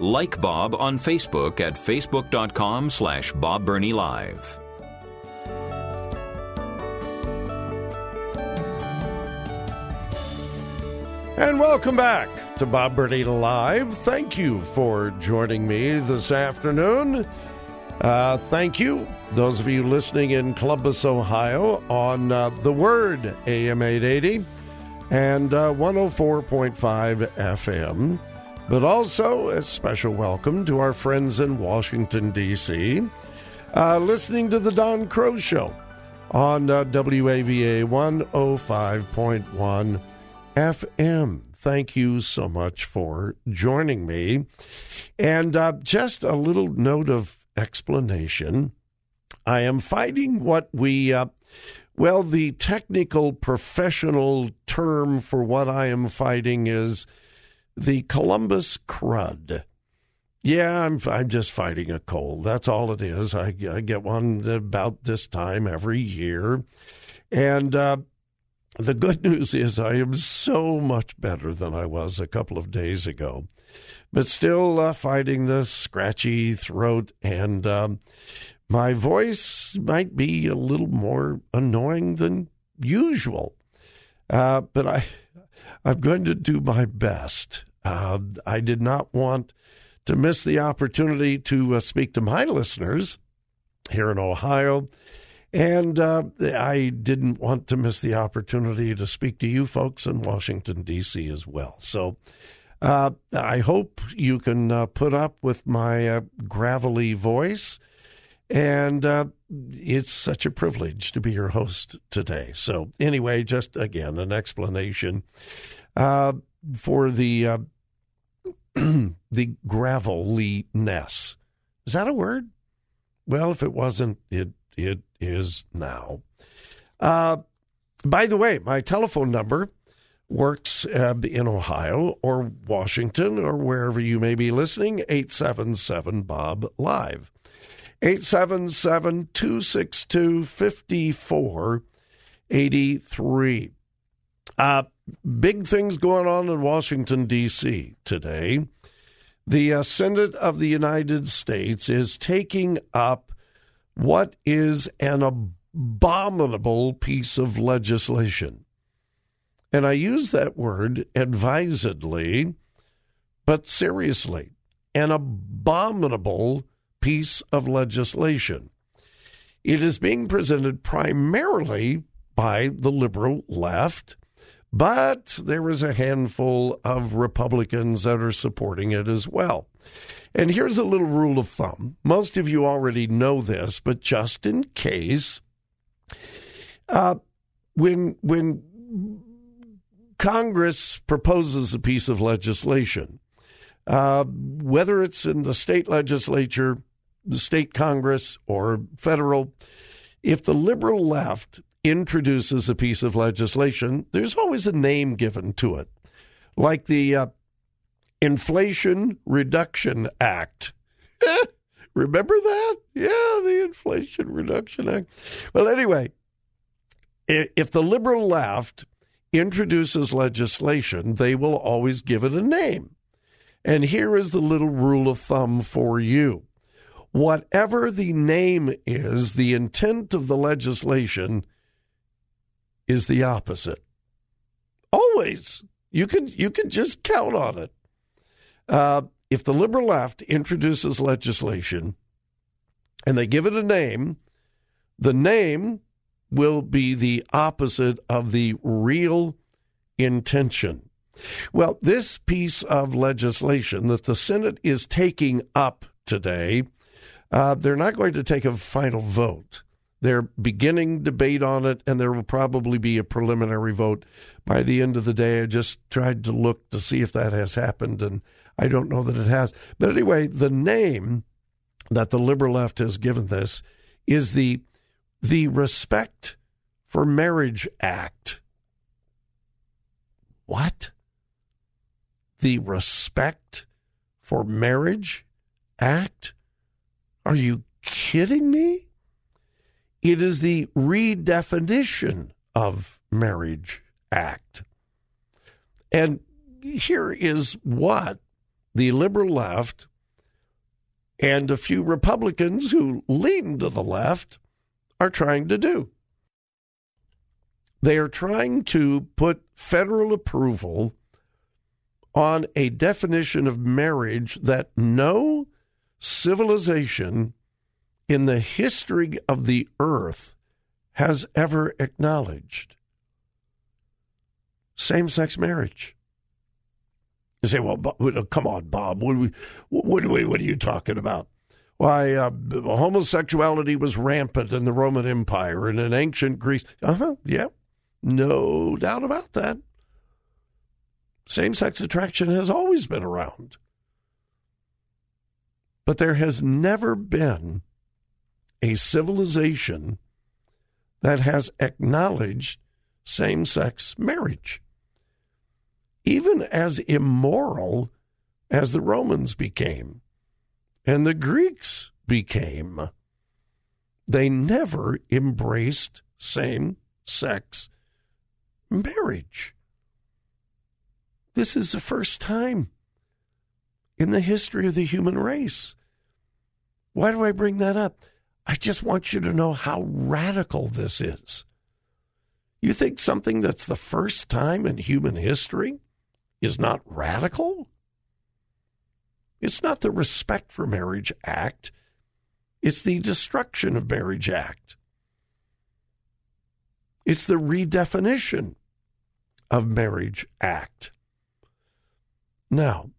Like Bob on Facebook at facebook.com slash Bob Burney Live. And welcome back to Bob Burney Live. Thank you for joining me this afternoon. Uh, thank you, those of you listening in Columbus, Ohio, on uh, The Word, AM 880 and uh, 104.5 FM. But also a special welcome to our friends in Washington, D.C., uh, listening to The Don Crow Show on uh, WAVA 105.1 FM. Thank you so much for joining me. And uh, just a little note of explanation. I am fighting what we, uh, well, the technical professional term for what I am fighting is the Columbus crud. Yeah, I'm I'm just fighting a cold. That's all it is. I, I get one about this time every year, and uh, the good news is I am so much better than I was a couple of days ago, but still uh, fighting the scratchy throat, and um, my voice might be a little more annoying than usual. Uh, but I, I'm going to do my best. Uh, I did not want to miss the opportunity to uh, speak to my listeners here in Ohio and uh, I didn't want to miss the opportunity to speak to you folks in Washington, D.C. as well. So uh, I hope you can uh, put up with my uh, gravelly voice. And uh, it's such a privilege to be your host today. So, anyway, just again, an explanation uh, for the the graveliness. Is that a word? Well, if it wasn't, it it is now. Uh, by the way, my telephone number works uh, in Ohio or Washington or wherever you may be listening 877 Bob Live. 877 262 5483. Uh, big things going on in Washington, D.C. today. The uh, Senate of the United States is taking up what is an abominable piece of legislation. And I use that word advisedly, but seriously, an abominable piece of legislation. It is being presented primarily by the liberal left, but there is a handful of Republicans that are supporting it as well. And here's a little rule of thumb. Most of you already know this, but just in case, uh, when when Congress proposes a piece of legislation, uh, whether it's in the state legislature, the state Congress, or federal, if the liberal left introduces a piece of legislation, there's always a name given to it, like the uh, Inflation Reduction Act. Remember that? Yeah, the Inflation Reduction Act. Well, anyway, if the liberal left introduces legislation, they will always give it a name. And here is the little rule of thumb for you. Whatever the name is, the intent of the legislation is the opposite. Always. You can you can just count on it. Uh, if the liberal left introduces legislation and they give it a name, the name will be the opposite of the real intention. Well, this piece of legislation that the Senate is taking up today, uh, they're not going to take a final vote. They're beginning debate on it, and there will probably be a preliminary vote by the end of the day. I just tried to look to see if that has happened, and I don't know that it has. But anyway, the name that the liberal left has given this is the the Respect for Marriage Act. What? The Respect for Marriage Act? Are you kidding me? It is the redefinition of Marriage Act. And here is what the liberal left and a few Republicans who lean to the left are trying to do. They are trying to put federal approval on a definition of marriage that no civilization in the history of the earth has ever acknowledged same sex marriage. You say, well, come on, Bob. What, what, what are you talking about? Why, uh, homosexuality was rampant in the Roman Empire and in ancient Greece. Uh huh, yeah, no doubt about that. Same sex attraction has always been around. But there has never been a civilization that has acknowledged same sex marriage. Even as immoral as the Romans became and the Greeks became, they never embraced same sex marriage. This is the first time in the history of the human race. Why do I bring that up? I just want you to know how radical this is. You think something that's the first time in human history is not radical? It's not the Respect for Marriage Act, it's the Destruction of Marriage Act. It's the redefinition of Marriage Act. Now,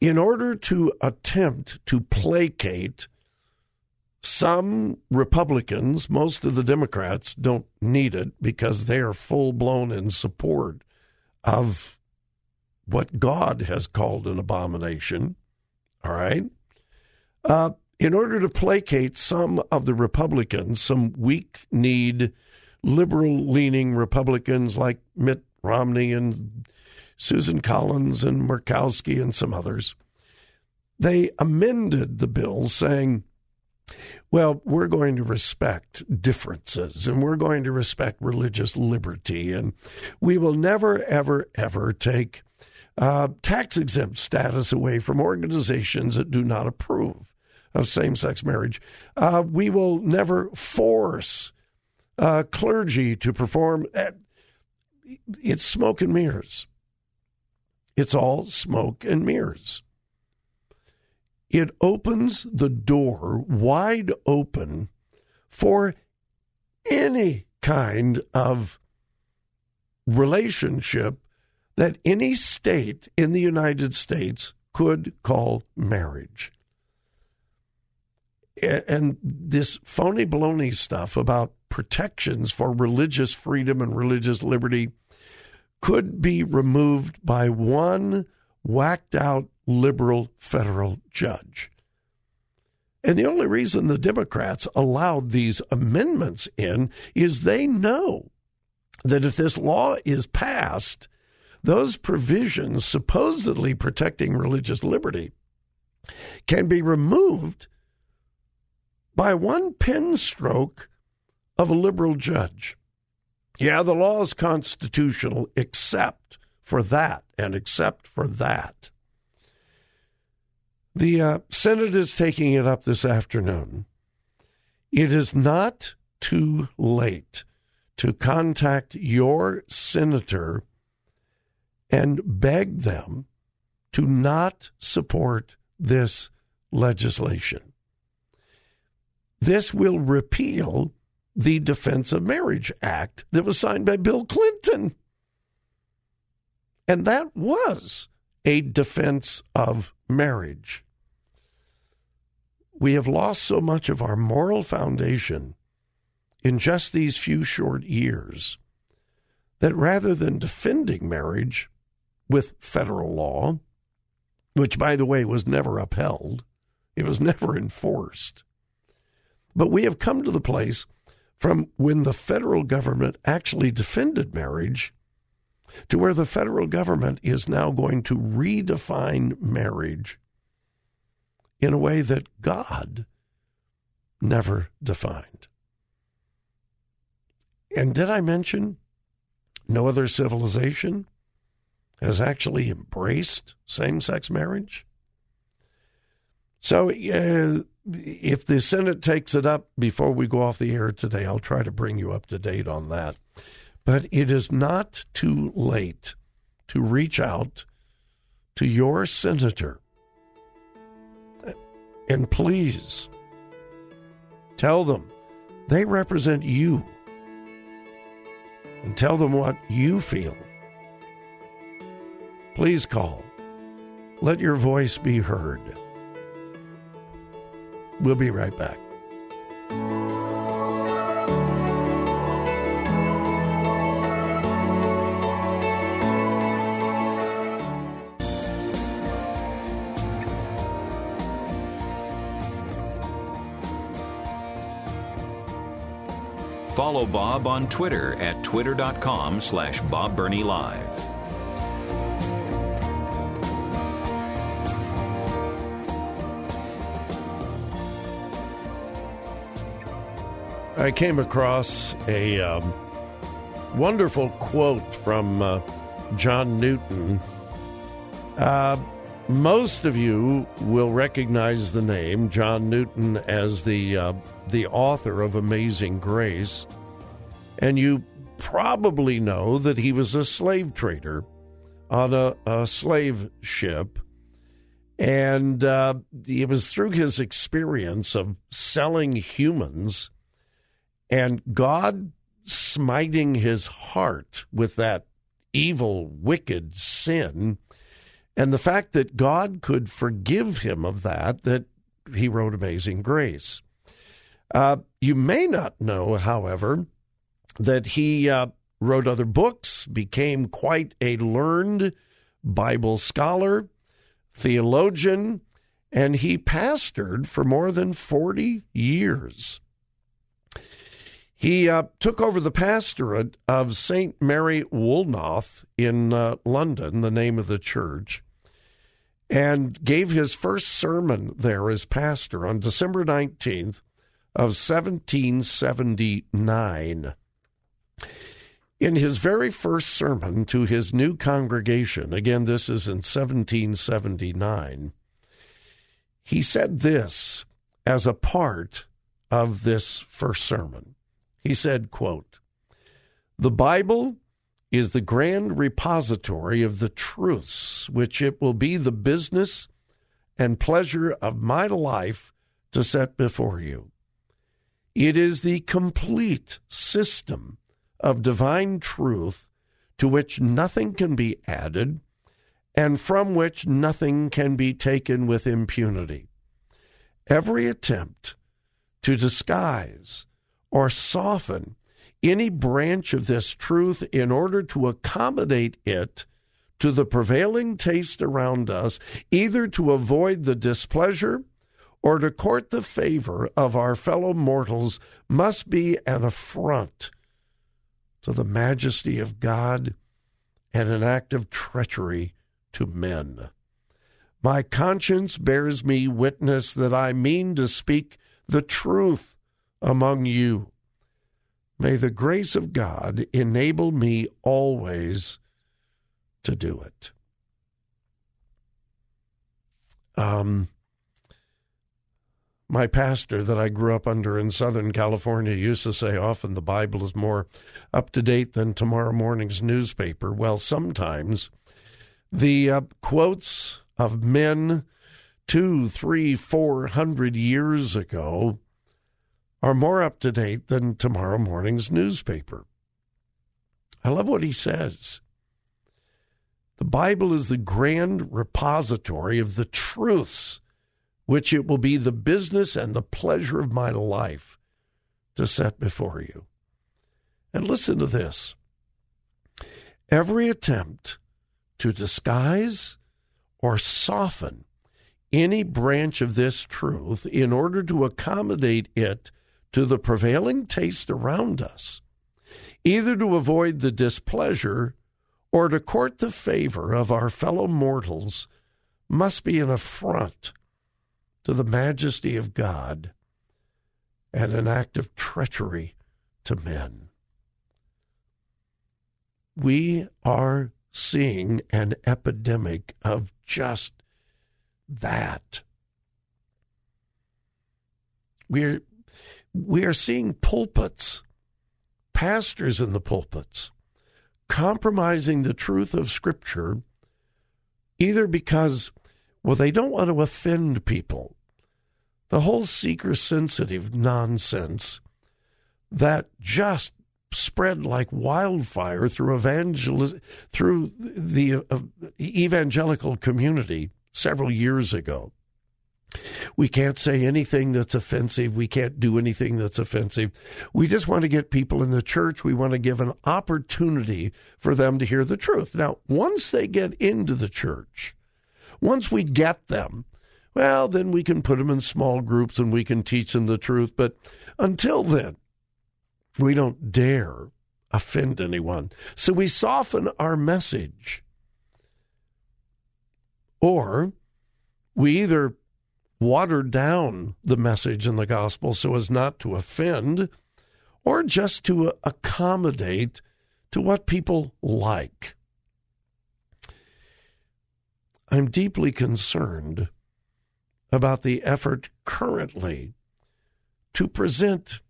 in order to attempt to placate some Republicans, most of the Democrats don't need it because they are full blown in support of what God has called an abomination. All right. Uh, in order to placate some of the Republicans, some weak kneed, liberal leaning Republicans like Mitt Romney and Susan Collins and Murkowski and some others, they amended the bill saying, well, we're going to respect differences and we're going to respect religious liberty. And we will never, ever, ever take uh, tax exempt status away from organizations that do not approve of same sex marriage. Uh, we will never force uh, clergy to perform. Uh, it's smoke and mirrors. It's all smoke and mirrors. It opens the door wide open for any kind of relationship that any state in the United States could call marriage. And this phony baloney stuff about protections for religious freedom and religious liberty could be removed by one whacked out liberal federal judge. And the only reason the Democrats allowed these amendments in is they know that if this law is passed, those provisions supposedly protecting religious liberty can be removed by one pen stroke of a liberal judge. Yeah, the law is constitutional except for that and except for that. The uh, Senate is taking it up this afternoon. It is not too late to contact your senator and beg them to not support this legislation. This will repeal the Defense of Marriage Act that was signed by Bill Clinton. And that was a defense of marriage. We have lost so much of our moral foundation in just these few short years that rather than defending marriage with federal law, which, by the way, was never upheld, it was never enforced. But we have come to the place from when the federal government actually defended marriage to where the federal government is now going to redefine marriage in a way that God never defined. And did I mention no other civilization has actually embraced same sex marriage? So, uh, if the Senate takes it up before we go off the air today, I'll try to bring you up to date on that. But it is not too late to reach out to your senator. And please tell them they represent you. And tell them what you feel. Please call. Let your voice be heard. We'll be right back. Follow Bob on Twitter at twitter.com slash Live. I came across a um, wonderful quote from uh, John Newton. Uh, most of you will recognize the name John Newton as the uh, the author of Amazing Grace, and you probably know that he was a slave trader on a, a slave ship, and uh, it was through his experience of selling humans and God smiting his heart with that evil, wicked sin, and the fact that God could forgive him of that, that he wrote Amazing Grace. Uh, you may not know, however, that he uh, wrote other books, became quite a learned Bible scholar, theologian, and he pastored for more than 40 years. He uh, took over the pastorate of St. Mary Woolnoth in uh, London, the name of the church, and gave his first sermon there as pastor on December 19th of 1779. In his very first sermon to his new congregation, again, this is in 1779, he said this as a part of this first sermon. He said, quote, The Bible is the grand repository of the truths which it will be the business and pleasure of my life to set before you. It is the complete system of divine truth to which nothing can be added and from which nothing can be taken with impunity. Every attempt to disguise or soften any branch of this truth in order to accommodate it to the prevailing taste around us, either to avoid the displeasure or to court the favor of our fellow mortals, must be an affront to the majesty of God and an act of treachery to men. My conscience bears me witness that I mean to speak the truth among you. May the grace of God enable me always to do it. Um, my pastor that I grew up under in Southern California used to say often the Bible is more up to date than tomorrow morning's newspaper. Well, sometimes the uh, quotes of men two, three, four hundred years ago are more up to date than tomorrow morning's newspaper. I love what he says. The Bible is the grand repository of the truths which it will be the business and the pleasure of my life to set before you. And listen to this every attempt to disguise or soften any branch of this truth in order to accommodate it to the prevailing taste around us, either to avoid the displeasure or to court the favor of our fellow mortals, must be an affront to the majesty of God and an act of treachery to men. We are seeing an epidemic of just that. We're, we are seeing pulpits, pastors in the pulpits, compromising the truth of Scripture either because, well, they don't want to offend people. The whole seeker sensitive nonsense that just spread like wildfire through evangel- through the uh, evangelical community several years ago. We can't say anything that's offensive. We can't do anything that's offensive. We just want to get people in the church. We want to give an opportunity for them to hear the truth. Now, once they get into the church, once we get them, well, then we can put them in small groups and we can teach them the truth. But until then, we don't dare offend anyone. So we soften our message. Or we either water down the message in the gospel so as not to offend, or just to accommodate to what people like. I'm deeply concerned about the effort currently to present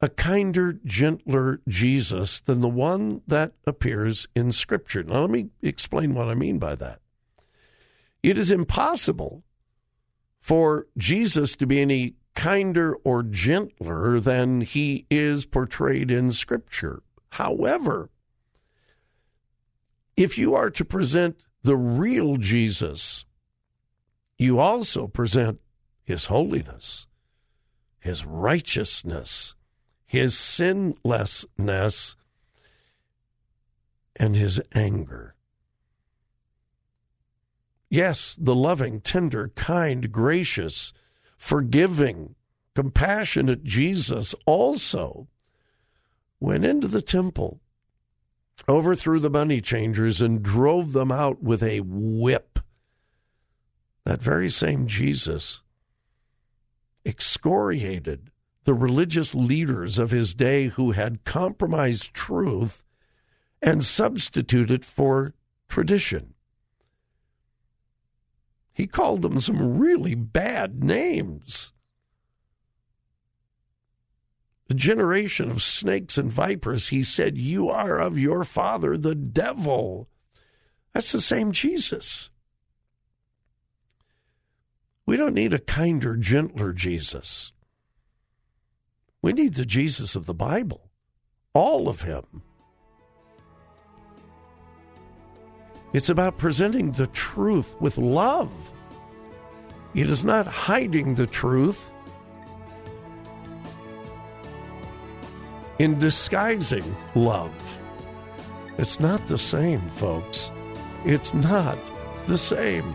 a kinder, gentler Jesus than the one that appears in Scripture. Now, let me explain what I mean by that. It is impossible for Jesus to be any kinder or gentler than he is portrayed in Scripture. However, if you are to present the real Jesus, you also present his holiness, his righteousness, his sinlessness, and his anger. Yes, the loving, tender, kind, gracious, forgiving, compassionate Jesus also went into the temple, overthrew the money changers, and drove them out with a whip. That very same Jesus excoriated the religious leaders of his day who had compromised truth and substituted for tradition. He called them some really bad names. The generation of snakes and vipers, he said, You are of your father, the devil. That's the same Jesus. We don't need a kinder, gentler Jesus. We need the Jesus of the Bible, all of him. It's about presenting the truth with love. It is not hiding the truth in disguising love. It's not the same, folks. It's not the same.